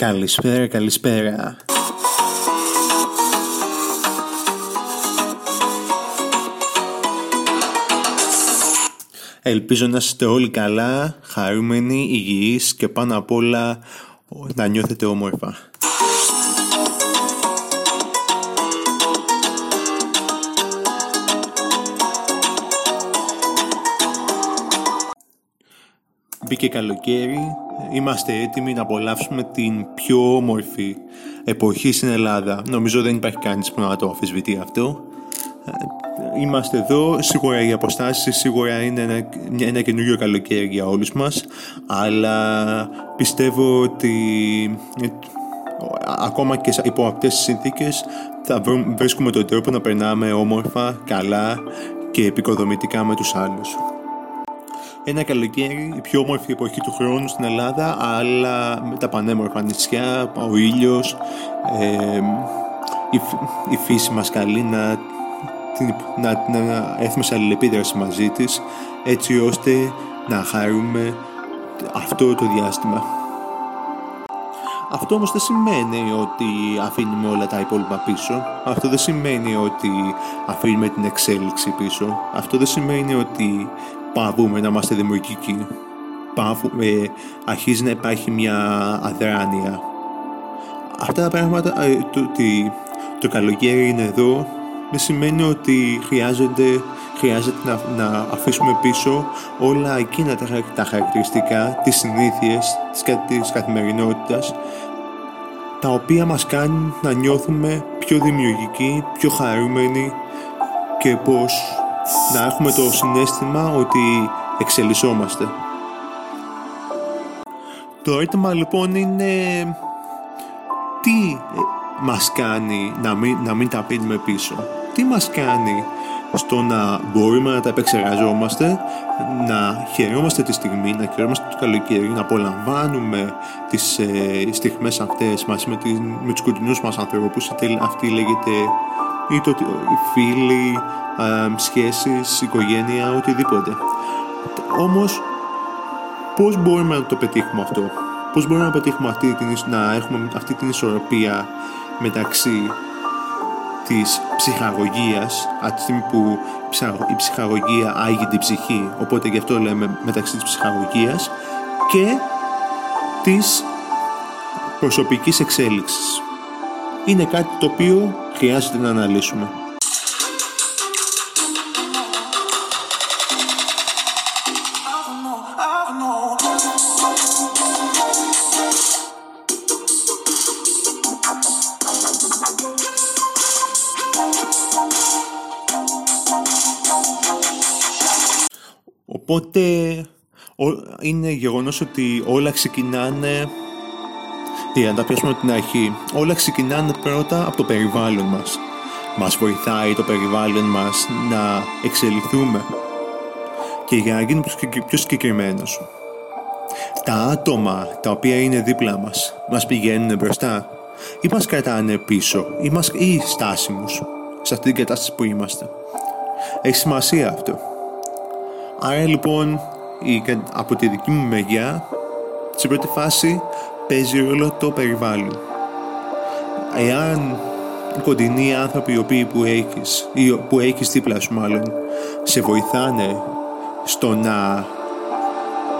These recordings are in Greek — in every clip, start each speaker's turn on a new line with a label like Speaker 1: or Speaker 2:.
Speaker 1: Καλησπέρα, καλησπέρα. Ελπίζω να είστε όλοι καλά, χαρούμενοι, υγιείς και πάνω απ' όλα να νιώθετε όμορφα. Μπήκε καλοκαίρι, είμαστε έτοιμοι να απολαύσουμε την πιο όμορφη εποχή στην Ελλάδα. Νομίζω δεν υπάρχει κανείς που να το αφισβητεί αυτό. Ε, είμαστε εδώ, σίγουρα οι αποστάσεις σίγουρα είναι ένα, ένα καινούριο καλοκαίρι για όλους μας αλλά πιστεύω ότι ε, ακόμα και υπό αυτές τις συνθήκες θα βρίσκουμε τον τρόπο να περνάμε όμορφα, καλά και επικοδομητικά με τους άλλους ένα καλοκαίρι, η πιο όμορφη εποχή του χρόνου στην Ελλάδα, αλλά με τα πανέμορφα νησιά, ο ήλιος, ε, η, η φύση μας καλεί να, να, να έρθουμε σε αλληλεπίδραση μαζί της, έτσι ώστε να χαρούμε αυτό το διάστημα. Αυτό όμως δεν σημαίνει ότι αφήνουμε όλα τα υπόλοιπα πίσω. Αυτό δεν σημαίνει ότι αφήνουμε την εξέλιξη πίσω. Αυτό δεν σημαίνει ότι πάβουμε να είμαστε δημιουργικοί. Πάβουμε, αρχίζει να υπάρχει μια αδράνεια. Αυτά τα πράγματα, ε, το, ότι το καλοκαίρι είναι εδώ, δεν σημαίνει ότι χρειάζεται, χρειάζεται να, να αφήσουμε πίσω όλα εκείνα τα, τα χαρακτηριστικά, τις συνήθειες της, της καθημερινότητας, τα οποία μας κάνουν να νιώθουμε πιο δημιουργικοί, πιο χαρούμενοι και πως να έχουμε το συνέστημα ότι εξελισσόμαστε. Το ερώτημα λοιπόν είναι τι μας κάνει να μην, να μην τα πίνουμε πίσω; Τι μας κάνει στο να μπορούμε να τα επεξεργαζόμαστε, να χαιρόμαστε τη στιγμή, να χαιρόμαστε το καλοκαίρι, να απολαμβάνουμε τις ε, στιγμές αυτές μαζί με, τη, με τους κοντινούς μας ανθρώπους, αυτή λέγεται ή το, οι φίλοι, ε, σχέσεις, οικογένεια, οτιδήποτε. Όμως, πώς μπορούμε να το πετύχουμε αυτό; Πώς μπορούμε να πετύχουμε αυτή την, να έχουμε αυτή την ισορροπία μεταξύ της ψυχαγωγίας από τη στιγμή που η ψυχαγωγία άγει την ψυχή οπότε γι' αυτό λέμε μεταξύ της ψυχαγωγίας και της προσωπικής εξέλιξης είναι κάτι το οποίο χρειάζεται να αναλύσουμε. Οπότε είναι γεγονός ότι όλα ξεκινάνε για να τα πιάσουμε από την αρχή, όλα ξεκινάνε πρώτα από το περιβάλλον μας. Μας βοηθάει το περιβάλλον μας να εξελιχθούμε. Και για να γίνουμε πιο συγκεκριμένος. Τα άτομα τα οποία είναι δίπλα μας, μας πηγαίνουν μπροστά ή μας κρατάνε πίσω ή, μας, ή στάσιμους σε αυτή την κατάσταση που είμαστε. Έχει σημασία αυτό. Άρα λοιπόν από τη δική μου μεριά, σε πρώτη φάση παίζει ρόλο το περιβάλλον. Εάν οι κοντινοί άνθρωποι οι οποίοι που έχεις, ή που έχεις δίπλα σου μάλλον, σε βοηθάνε στο να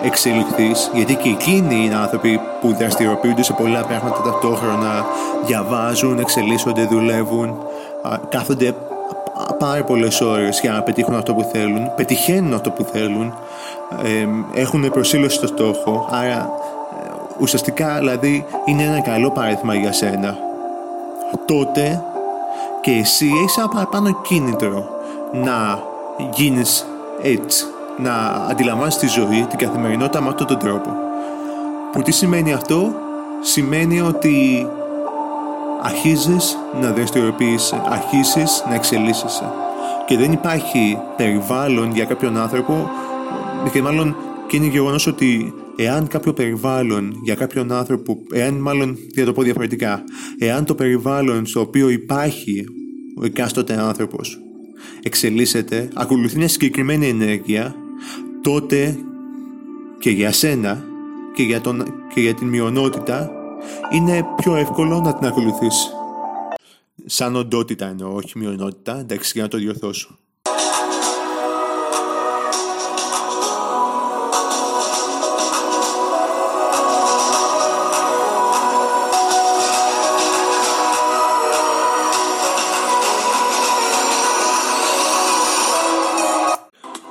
Speaker 1: εξελιχθείς, γιατί και εκείνοι είναι άνθρωποι που δραστηριοποιούνται σε πολλά πράγματα ταυτόχρονα, διαβάζουν, εξελίσσονται, δουλεύουν, κάθονται πάρα πολλές ώρες για να πετύχουν αυτό που θέλουν, πετυχαίνουν αυτό που θέλουν, έχουν προσήλωση στο στόχο, άρα ουσιαστικά δηλαδή είναι ένα καλό παράδειγμα για σένα. Τότε και εσύ έχεις ένα παραπάνω κίνητρο να γίνεις έτσι να αντιλαμβάνεις τη ζωή, την καθημερινότητα με αυτόν τον τρόπο. Που τι σημαίνει αυτό; Σημαίνει ότι αρχίζεις να δραστηριοποιείσαι αρχίζεις να εξελίσσεσαι. Και δεν υπάρχει περιβάλλον για κάποιον άνθρωπο και μάλλον και είναι γεγονός ότι εάν κάποιο περιβάλλον για κάποιον άνθρωπο, εάν μάλλον για το πω διαφορετικά, εάν το περιβάλλον στο οποίο υπάρχει ο εκάστοτε άνθρωπος εξελίσσεται, ακολουθεί μια συγκεκριμένη ενέργεια, τότε και για σένα και για, τον, και για την μειονότητα είναι πιο εύκολο να την ακολουθήσει. Σαν οντότητα εννοώ, όχι μειονότητα, εντάξει για να το διορθώσω.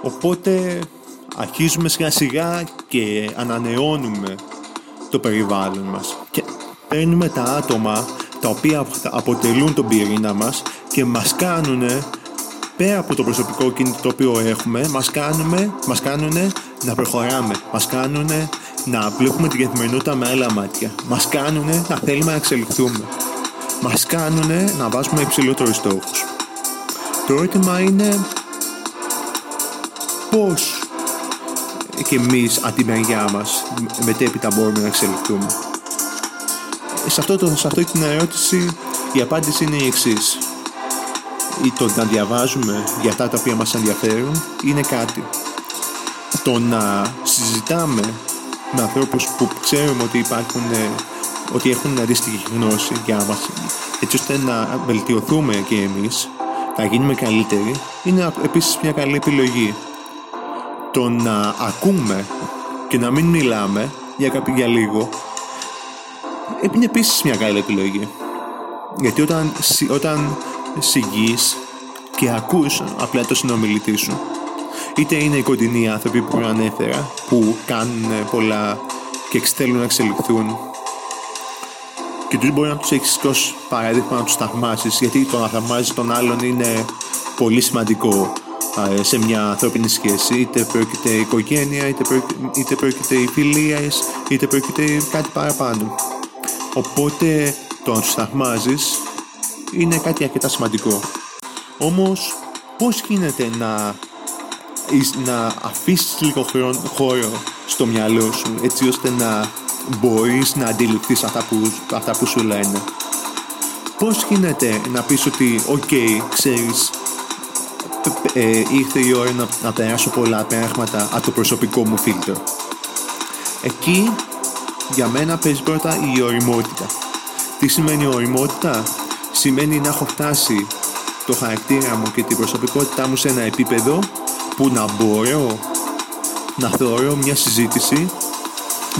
Speaker 1: Οπότε αρχίζουμε σιγά σιγά και ανανεώνουμε το περιβάλλον μας. Και παίρνουμε τα άτομα τα οποία αποτελούν τον πυρήνα μας και μας κάνουν πέρα από το προσωπικό κίνητο το οποίο έχουμε μας, κάνουμε, μας κάνουν να προχωράμε. Μας κάνουν να βλέπουμε την καθημερινότητα με άλλα μάτια. Μας κάνουν να θέλουμε να εξελιχθούμε. Μας κάνουν να βάζουμε υψηλότερους στόχους. Το ερώτημα είναι πώς και εμείς από τη μεριά μας μετέπειτα μπορούμε να εξελιχθούμε. Σε, αυτό το, σε αυτή την ερώτηση η απάντηση είναι η εξής. Ή το να διαβάζουμε για αυτά τα οποία μας ενδιαφέρουν είναι κάτι. Το να συζητάμε με ανθρώπους που ξέρουμε ότι υπάρχουν ότι έχουν αντίστοιχη γνώση για μας έτσι ώστε να βελτιωθούμε και εμείς να γίνουμε καλύτεροι είναι επίσης μια καλή επιλογή το να ακούμε και να μην μιλάμε για, κάποιο, για λίγο είναι επίσης μια καλή επιλογή. Γιατί όταν, όταν συγγείς και ακούς απλά το συνομιλητή σου είτε είναι οι κοντινοί άνθρωποι που ανέφερα που κάνουν πολλά και θέλουν να εξελιχθούν και τους μπορεί να τους έχεις ως παράδειγμα να τους θαυμάσεις γιατί το να θαυμάζεις τον άλλον είναι πολύ σημαντικό σε μια ανθρώπινη σχέση είτε πρόκειται οικογένεια είτε πρόκειται, είτε πρόκειται οι φιλίες είτε πρόκειται κάτι παραπάνω. Οπότε το να τους θαυμάζεις είναι κάτι αρκετά σημαντικό. Όμως πώς γίνεται να, να αφήσεις λίγο χώρο στο μυαλό σου έτσι ώστε να μπορείς να αντιληφθείς αυτά που, αυτά που σου λένε; Πώς γίνεται να πεις ότι οκ, ξέρεις ε, ήρθε η ώρα να, να περάσω πολλά πράγματα από το προσωπικό μου φίλτρο. Εκεί για μένα παίζει πρώτα η οριμότητα. Τι σημαίνει οριμότητα; Σημαίνει να έχω φτάσει το χαρακτήρα μου και την προσωπικότητά μου σε ένα επίπεδο που να μπορώ να θεωρώ μια συζήτηση,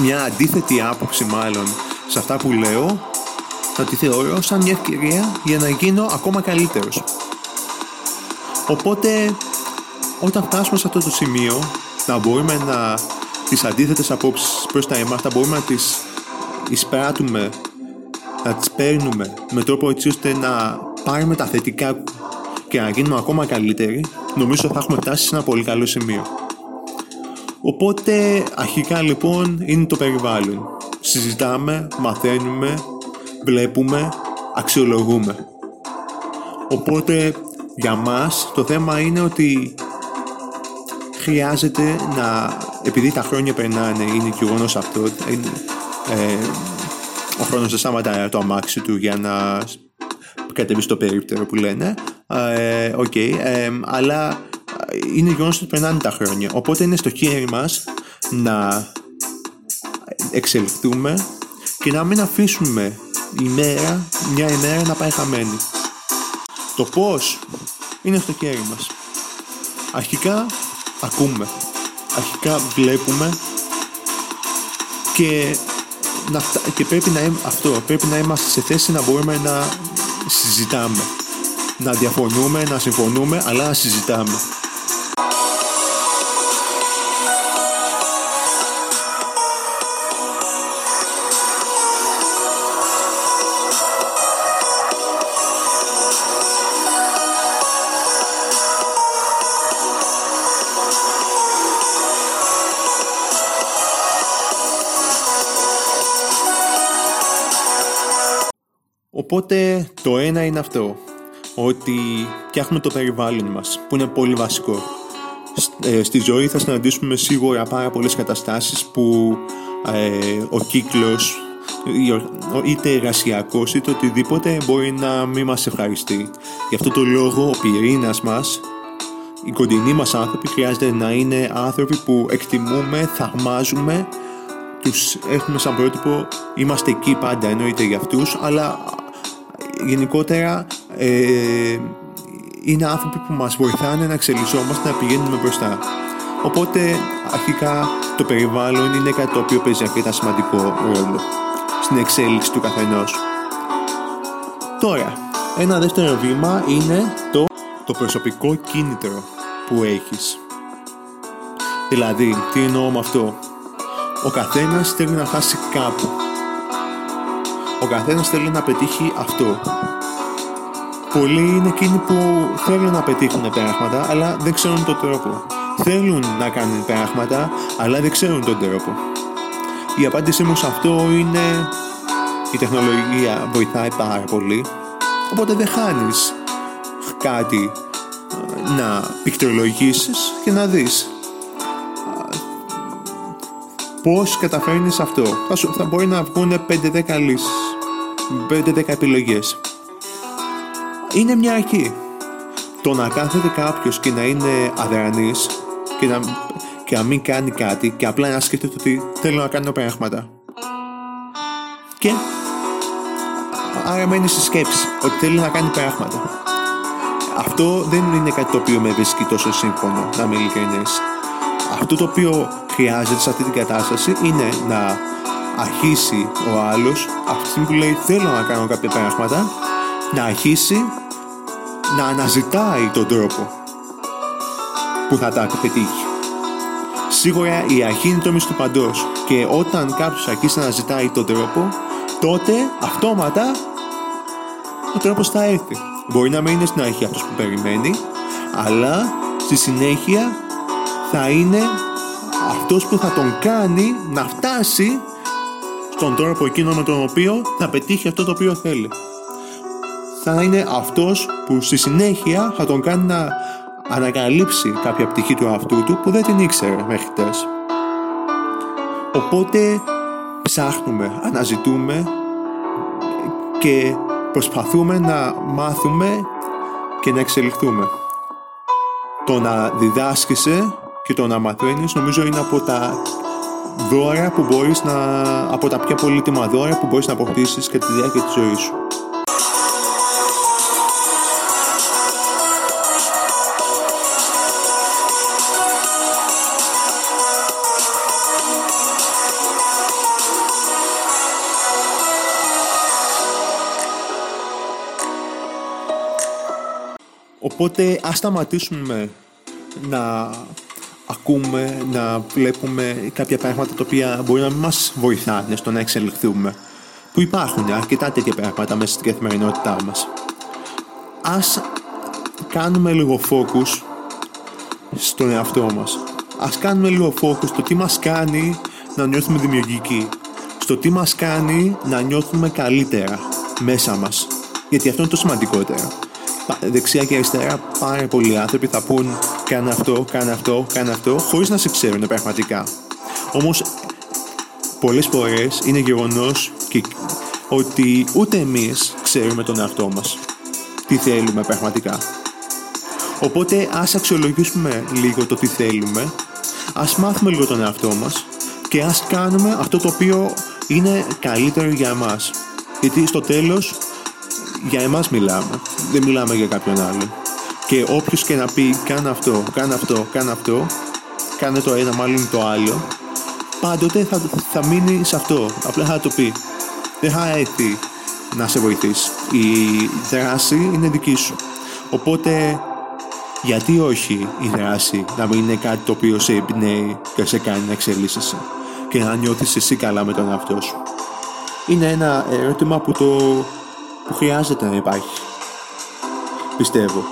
Speaker 1: μια αντίθετη άποψη μάλλον σε αυτά που λέω, να τη θεωρώ σαν μια ευκαιρία για να γίνω ακόμα καλύτερος. Οπότε όταν φτάσουμε σε αυτό το σημείο να μπορούμε να τις αντίθετες απόψεις προς τα εμάς να μπορούμε να τις εισπράττουμε να τις παίρνουμε με τρόπο έτσι ώστε να πάρουμε τα θετικά και να γίνουμε ακόμα καλύτεροι νομίζω θα έχουμε φτάσει σε ένα πολύ καλό σημείο. Οπότε αρχικά λοιπόν είναι το περιβάλλον. Συζητάμε, μαθαίνουμε, βλέπουμε, αξιολογούμε. Οπότε για μας το θέμα είναι ότι χρειάζεται να επειδή τα χρόνια περνάνε είναι γεγονό αυτό είναι, ε, ο χρόνος δεν σταματάει το αμάξι του για να κατεβεί στο περίπτερο που λένε. Ε, okay, ε, αλλά είναι γεγονός ότι περνάνε τα χρόνια. Οπότε είναι στο χέρι μας να εξελιχθούμε και να μην αφήσουμε ημέρα, μια ημέρα να πάει χαμένη. Το πώς είναι στο χέρι μας. Αρχικά ακούμε, αρχικά βλέπουμε και, να, και πρέπει να αυτό, πρέπει να είμαστε σε θέση να μπορούμε να συζητάμε. Να διαφωνούμε, να συμφωνούμε, αλλά να συζητάμε. Οπότε το ένα είναι αυτό, ότι φτιάχνουμε το περιβάλλον μας, που είναι πολύ βασικό. Ε, στη ζωή θα συναντήσουμε σίγουρα πάρα πολλές καταστάσεις που ε, ο κύκλος είτε εργασιακός είτε οτιδήποτε μπορεί να μην μας ευχαριστεί. Γι' αυτό το λόγο ο πυρήνας μας, οι κοντινοί μας άνθρωποι χρειάζεται να είναι άνθρωποι που εκτιμούμε, θαυμάζουμε τους έχουμε σαν πρότυπο, είμαστε εκεί πάντα εννοείται για αυτούς, αλλά γενικότερα ε, είναι άνθρωποι που μας βοηθάνε να εξελισσόμαστε, να πηγαίνουμε μπροστά. Οπότε αρχικά το περιβάλλον είναι κάτι το οποίο παίζει αρκετά σημαντικό ρόλο στην εξέλιξη του καθενός. Τώρα, ένα δεύτερο βήμα είναι το, το προσωπικό κίνητρο που έχεις. Δηλαδή, τι εννοώ με αυτό; Ο καθένας θέλει να φτάσει κάπου. Ο καθένας θέλει να πετύχει αυτό. Πολλοί είναι εκείνοι που θέλουν να πετύχουν πράγματα, αλλά δεν ξέρουν τον τρόπο. Θέλουν να κάνουν πράγματα, αλλά δεν ξέρουν τον τρόπο. Η απάντησή μου σε αυτό είναι η τεχνολογία βοηθάει πάρα πολύ, οπότε δεν χάνεις κάτι να πικτρολογήσεις και να δεις πώς καταφέρνεις αυτό. Θα, σου, θα μπορεί να βγουν 5-10 λύσεις, 5-10 επιλογές. Είναι μια αρχή. Το να κάθεται κάποιος και να είναι αδρανής και να, και να μην κάνει κάτι και απλά να σκέφτεται ότι θέλω να κάνω πράγματα. Και άρα μένει στη σκέψη ότι θέλει να κάνει πράγματα. Αυτό δεν είναι κάτι το οποίο με βρίσκει τόσο σύμφωνο, να είμαι ειλικρινής. Αυτό το οποίο χρειάζεται σε αυτή την κατάσταση είναι να αρχίσει ο άλλος αυτή τη στιγμή που λέει θέλω να κάνω κάποια πράγματα να αρχίσει να αναζητάει τον τρόπο που θα τα πετύχει. Σίγουρα η αρχή είναι το του παντός και όταν κάποιος αρχίσει να ζητάει τον τρόπο τότε αυτόματα ο τρόπος θα έρθει. Μπορεί να μην είναι στην αρχή αυτός που περιμένει αλλά στη συνέχεια θα είναι αυτός που θα τον κάνει να φτάσει στον τρόπο εκείνο με τον οποίο θα πετύχει αυτό το οποίο θέλει. Θα είναι αυτός που στη συνέχεια θα τον κάνει να ανακαλύψει κάποια πτυχή του αυτού του που δεν την ήξερε μέχρι τες. Οπότε ψάχνουμε, αναζητούμε και προσπαθούμε να μάθουμε και να εξελιχθούμε. Το να διδάσκεσαι και το να μαθαίνεις νομίζω είναι από τα δώρα που μπορείς να... από τα πιο πολύτιμα δώρα που μπορείς να αποκτήσεις και τη διάρκεια της ζωής σου. Οπότε ας σταματήσουμε να ακούμε, να βλέπουμε κάποια πράγματα τα οποία μπορεί να μην μας βοηθάνε στο να εξελιχθούμε. Που υπάρχουν αρκετά τέτοια πράγματα μέσα στην καθημερινότητά μας. Ας κάνουμε λίγο focus στον εαυτό μας. Ας κάνουμε λίγο focus στο τι μας κάνει να νιώθουμε δημιουργικοί. Στο τι μας κάνει να νιώθουμε καλύτερα μέσα μας. Γιατί αυτό είναι το σημαντικότερο δεξιά και αριστερά πάρα πολλοί άνθρωποι θα πούν κάνε αυτό, κάνε αυτό, κάνε αυτό χωρίς να σε ξέρουν πραγματικά. Όμως πολλές φορές είναι γεγονός και ότι ούτε εμείς ξέρουμε τον εαυτό μας τι θέλουμε πραγματικά. Οπότε ας αξιολογήσουμε λίγο το τι θέλουμε, ας μάθουμε λίγο τον εαυτό μας και ας κάνουμε αυτό το οποίο είναι καλύτερο για εμάς. Γιατί στο τέλος για εμάς μιλάμε. Δεν μιλάμε για κάποιον άλλο. Και όποιος και να πει κάνε αυτό, κάνε αυτό, κάνε αυτό, κάνε το ένα μάλλον το άλλο, πάντοτε θα, θα μείνει σε αυτό. Απλά θα το πει. Δεν θα έρθει να σε βοηθήσει. Η δράση είναι δική σου. Οπότε γιατί όχι η δράση να μην είναι κάτι το οποίο σε εμπνέει και σε κάνει να εξελίσσεσαι και να νιώθεις εσύ καλά με τον εαυτό σου. Είναι ένα ερώτημα που το που χρειάζεται να υπάρχει. Πιστεύω.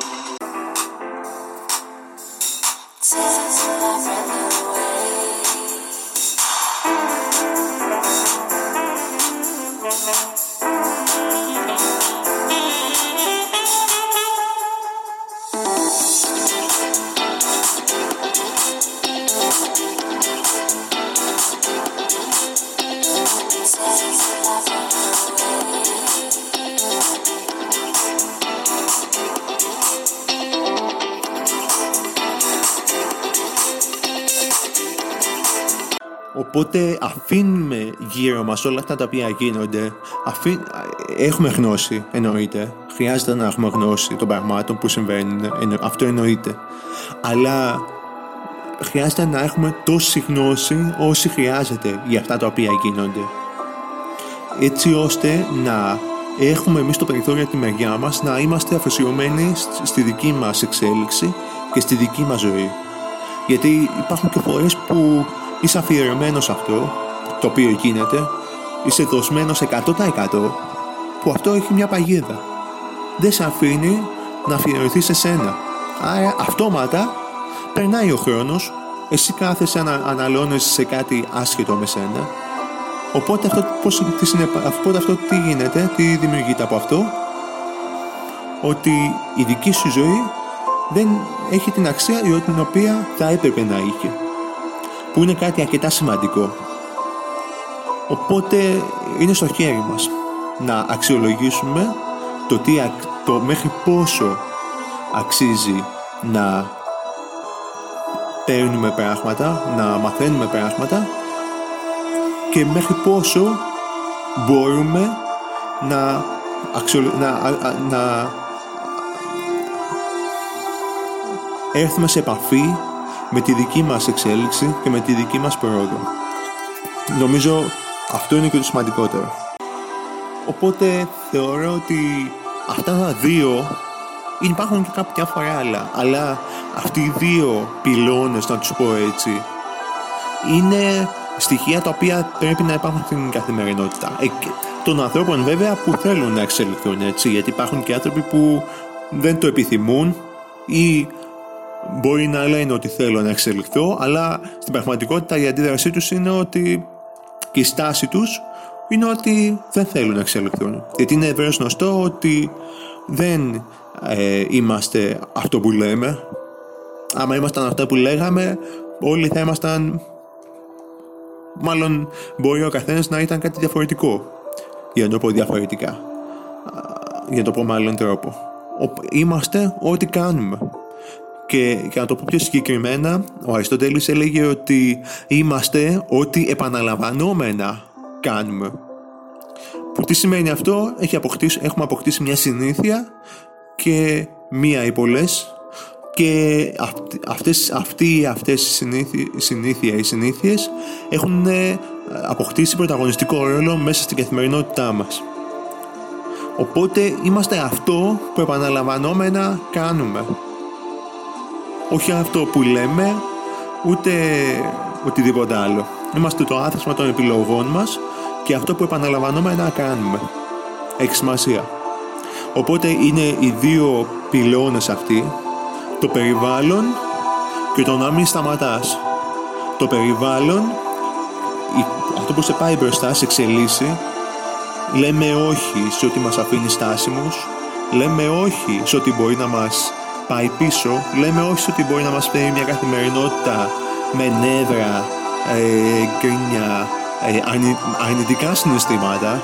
Speaker 1: Jesus. Οπότε αφήνουμε γύρω μας όλα αυτά τα οποία γίνονται. Αφή... Έχουμε γνώση, εννοείται. Χρειάζεται να έχουμε γνώση των πραγμάτων που συμβαίνουν. Αυτό εννοείται. Αλλά χρειάζεται να έχουμε τόση γνώση όσο χρειάζεται για αυτά τα οποία γίνονται. Έτσι ώστε να έχουμε εμείς το περιθώριο τη μεριά μας να είμαστε αφοσιωμένοι στη δική μας εξέλιξη και στη δική μας ζωή. Γιατί υπάρχουν και φορές που είσαι αφιερωμένος σε αυτό το οποίο γίνεται, είσαι δοσμένος 100% που αυτό έχει μια παγίδα. Δεν σε αφήνει να αφιερωθείς σε σένα. Άρα αυτόματα περνάει ο χρόνος, εσύ κάθεσαι να αναλώνεσαι σε κάτι άσχετο με σένα. Οπότε αυτό, πώς, τι, οπότε αυτό τι γίνεται, τι δημιουργείται από αυτό, ότι η δική σου ζωή δεν έχει την αξία την οποία θα έπρεπε να είχε που είναι κάτι αρκετά σημαντικό. Οπότε είναι στο χέρι μας να αξιολογήσουμε το, τι, το μέχρι πόσο αξίζει να παίρνουμε πράγματα, να μαθαίνουμε πράγματα και μέχρι πόσο μπορούμε να, να, να έρθουμε σε επαφή με τη δική μας εξέλιξη και με τη δική μας πρόοδο. Νομίζω αυτό είναι και το σημαντικότερο. Οπότε θεωρώ ότι αυτά τα δύο υπάρχουν και κάποια φορά άλλα, αλλά αυτοί οι δύο πυλώνες, να τους πω έτσι, είναι στοιχεία τα οποία πρέπει να υπάρχουν στην καθημερινότητα. Ε, των ανθρώπων βέβαια που θέλουν να εξελιχθούν έτσι, γιατί υπάρχουν και άνθρωποι που δεν το επιθυμούν ή μπορεί να λένε ότι θέλω να εξελιχθώ, αλλά στην πραγματικότητα η αντίδρασή τους είναι ότι και η στάση τους είναι ότι δεν θέλουν να εξελιχθούν. Γιατί είναι ευρέως γνωστό ότι δεν ε, είμαστε αυτό που λέμε. Άμα ήμασταν αυτό που λέγαμε, όλοι θα ήμασταν... Μάλλον μπορεί ο καθένας να ήταν κάτι διαφορετικό. Για να το πω διαφορετικά. Για να το πω με άλλον τρόπο. Είμαστε ό,τι κάνουμε. Και για να το πω πιο συγκεκριμένα, ο Αριστοτέλης έλεγε ότι είμαστε ό,τι επαναλαμβανόμενα κάνουμε. Που τι σημαίνει αυτό, έχει αποκτήσει, έχουμε αποκτήσει μια συνήθεια και μία ή πολλές και αυτές, αυτοί, αυτές οι συνήθεια, οι συνήθειες έχουν ε, αποκτήσει πρωταγωνιστικό ρόλο μέσα στην καθημερινότητά μας. Οπότε είμαστε αυτό που επαναλαμβανόμενα κάνουμε όχι αυτό που λέμε, ούτε οτιδήποτε άλλο. Είμαστε το άθροισμα των επιλογών μας και αυτό που επαναλαμβανόμαστε να κάνουμε. Έχει σημασία. Οπότε είναι οι δύο πυλώνες αυτοί, το περιβάλλον και το να μην σταματάς. Το περιβάλλον, αυτό που σε πάει μπροστά, σε εξελίσσει, λέμε όχι σε ό,τι μας αφήνει στάσιμους, λέμε όχι σε ό,τι μπορεί να μας πάει πίσω, λέμε όχι ότι μπορεί να μας φέρει μια καθημερινότητα με νεύρα, ε, γκρίνια, ε, αρνητικά συναισθήματα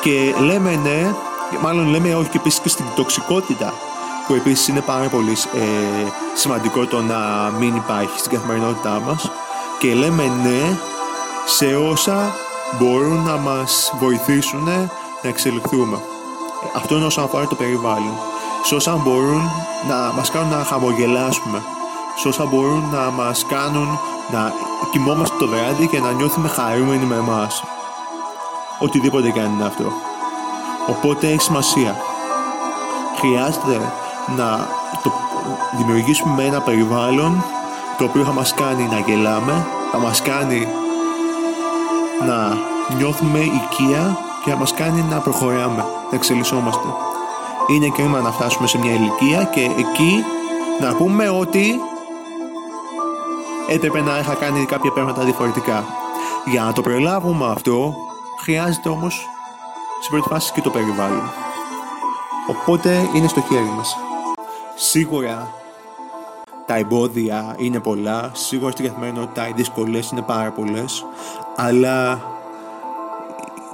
Speaker 1: και λέμε ναι, μάλλον λέμε όχι και επίσης και στην τοξικότητα που επίσης είναι πάρα πολύ ε, σημαντικό το να μην υπάρχει στην καθημερινότητά μας και λέμε ναι σε όσα μπορούν να μας βοηθήσουν να εξελιχθούμε. Αυτό είναι όσον αφορά το περιβάλλον σε όσα μπορούν να μας κάνουν να χαμογελάσουμε, σε όσα μπορούν να μας κάνουν να κοιμόμαστε το βράδυ και να νιώθουμε χαρούμενοι με εμάς. Οτιδήποτε κάνει είναι αυτό. Οπότε έχει σημασία. Χρειάζεται να το δημιουργήσουμε ένα περιβάλλον το οποίο θα μας κάνει να γελάμε, θα μας κάνει να νιώθουμε οικία και θα μας κάνει να προχωράμε, να εξελισσόμαστε είναι κρίμα να φτάσουμε σε μια ηλικία και εκεί να πούμε ότι έπρεπε να είχα κάνει κάποια πράγματα διαφορετικά. Για να το προλάβουμε αυτό, χρειάζεται όμως σε πρώτη φάση και το περιβάλλον. Οπότε είναι στο χέρι μας. Σίγουρα τα εμπόδια είναι πολλά, σίγουρα στην καθημερινότητα οι δυσκολίες είναι πάρα πολλές, αλλά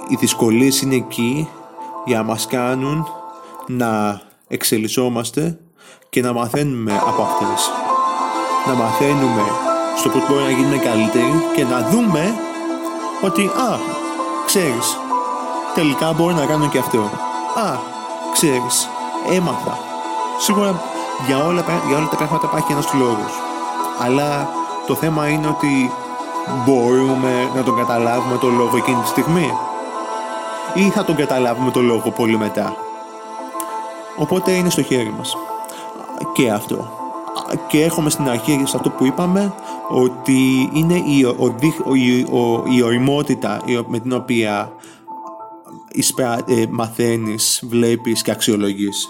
Speaker 1: οι δυσκολίες είναι εκεί για να μας κάνουν να εξελισσόμαστε και να μαθαίνουμε από αυτές. Να μαθαίνουμε στο πώς μπορεί να γίνουμε καλύτεροι και να δούμε ότι α, ξέρεις, τελικά μπορώ να κάνω και αυτό. Α, ξέρεις, έμαθα. Σίγουρα για όλα, για όλα τα πράγματα υπάρχει ένας λόγος. Αλλά το θέμα είναι ότι μπορούμε να τον καταλάβουμε το λόγο εκείνη τη στιγμή ή θα τον καταλάβουμε το λόγο πολύ μετά. Οπότε είναι στο χέρι μας. Και αυτό. Και έχουμε στην αρχή σε αυτό που είπαμε ότι είναι η, ο, η, ο, η οριμότητα με την οποία εισπρα, ε, μαθαίνεις, βλέπεις και αξιολογείς.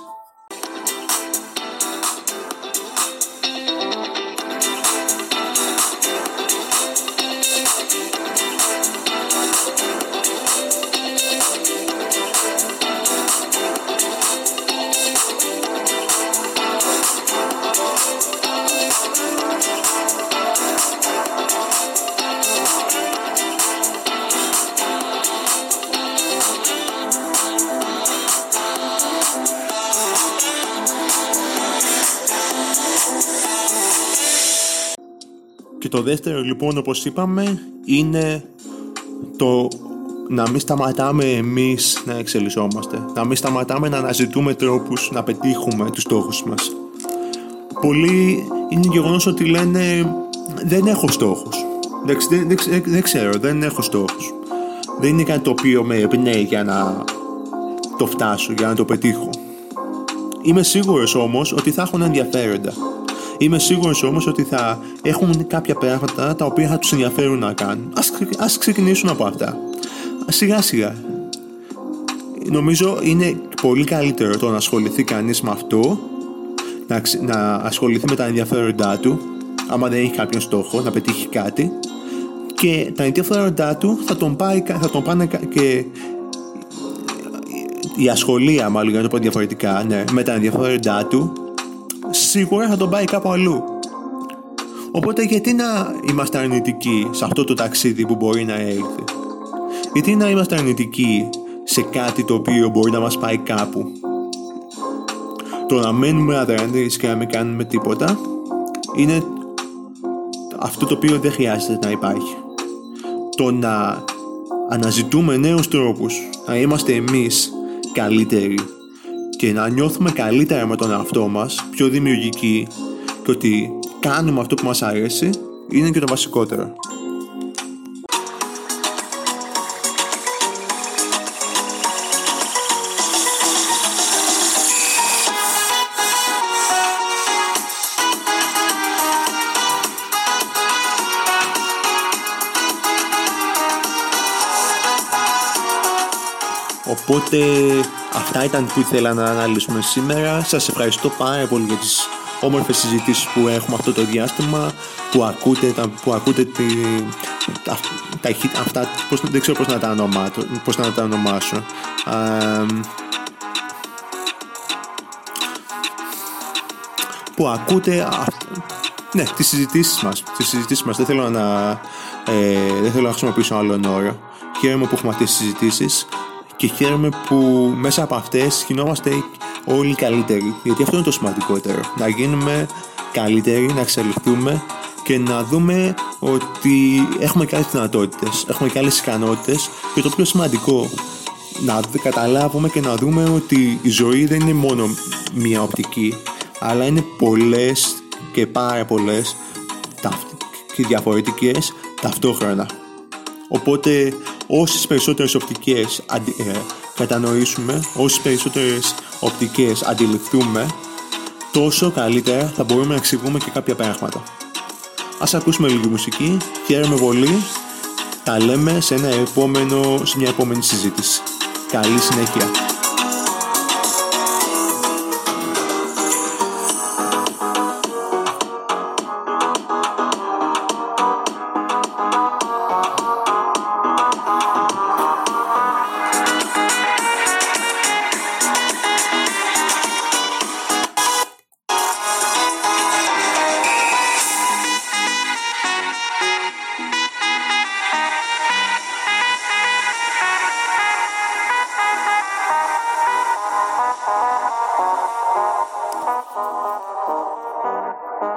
Speaker 1: Και το δεύτερο λοιπόν όπως είπαμε είναι το να μην σταματάμε εμείς να εξελισσόμαστε. Να μην σταματάμε να αναζητούμε τρόπους να πετύχουμε τους στόχους μας. Πολλοί είναι γεγονός ότι λένε δεν έχω στόχους. Δεν, δεν, δεν ξέρω, δεν έχω στόχους. Δεν είναι κάτι το οποίο με εμπνέει για να το φτάσω, για να το πετύχω. Είμαι σίγουρος όμως ότι θα έχουν ενδιαφέροντα. Είμαι σίγουρος όμως ότι θα έχουν κάποια πράγματα τα οποία θα τους ενδιαφέρουν να κάνουν. Α ξεκινήσουν από αυτά. Σιγά σιγά. Νομίζω είναι πολύ καλύτερο το να ασχοληθεί κανείς με αυτό, να, να ασχοληθεί με τα ενδιαφέροντά του, άμα δεν έχει κάποιον στόχο, να πετύχει κάτι, και τα ενδιαφέροντά του θα τον, πάει, θα τον πάνε και η ασχολία μάλλον για να το πω διαφορετικά ναι, με τα ενδιαφέροντά του σίγουρα θα τον πάει κάπου αλλού. Οπότε γιατί να είμαστε αρνητικοί σε αυτό το ταξίδι που μπορεί να έρθει; Γιατί να είμαστε αρνητικοί σε κάτι το οποίο μπορεί να μας πάει κάπου; Το να μένουμε αδρανείς και να μην κάνουμε τίποτα είναι αυτό το οποίο δεν χρειάζεται να υπάρχει. Το να αναζητούμε νέους τρόπους, να είμαστε εμείς καλύτεροι και να νιώθουμε καλύτερα με τον εαυτό μας, πιο δημιουργικοί και ότι κάνουμε αυτό που μας αρέσει είναι και το βασικότερο. Οπότε αυτά ήταν που ήθελα να αναλύσουμε σήμερα. Σας ευχαριστώ πάρα πολύ για τις όμορφες συζητήσεις που έχουμε αυτό το διάστημα που ακούτε, που ακούτε τη, τα, τα, αυτά, πώς, δεν ξέρω πώς να τα, ονομά, πώς να τα ονομάσω. που ακούτε ναι, τις συζητήσεις μας, τις συζητήσεις μας. Δεν θέλω να, ε, δεν θέλω να χρησιμοποιήσω άλλον όρο. Χαίρομαι που έχουμε αυτές τις συζητήσεις και χαίρομαι που μέσα από αυτές γινόμαστε όλοι καλύτεροι γιατί αυτό είναι το σημαντικότερο να γίνουμε καλύτεροι, να εξελιχθούμε και να δούμε ότι έχουμε και άλλες δυνατότητες, έχουμε και άλλες ικανότητες και το πιο σημαντικό να καταλάβουμε και να δούμε ότι η ζωή δεν είναι μόνο μία οπτική αλλά είναι πολλές και πάρα πολλές και διαφορετικές ταυτόχρονα. Οπότε όσες περισσότερες οπτικές αντι, ε, κατανοήσουμε, όσες περισσότερες οπτικές αντιληφθούμε, τόσο καλύτερα θα μπορούμε να εξηγούμε και κάποια πράγματα. Ας ακούσουμε λίγη μουσική, χαίρομαι πολύ, τα λέμε σε, ένα επόμενο, σε μια επόμενη συζήτηση. Καλή συνέχεια.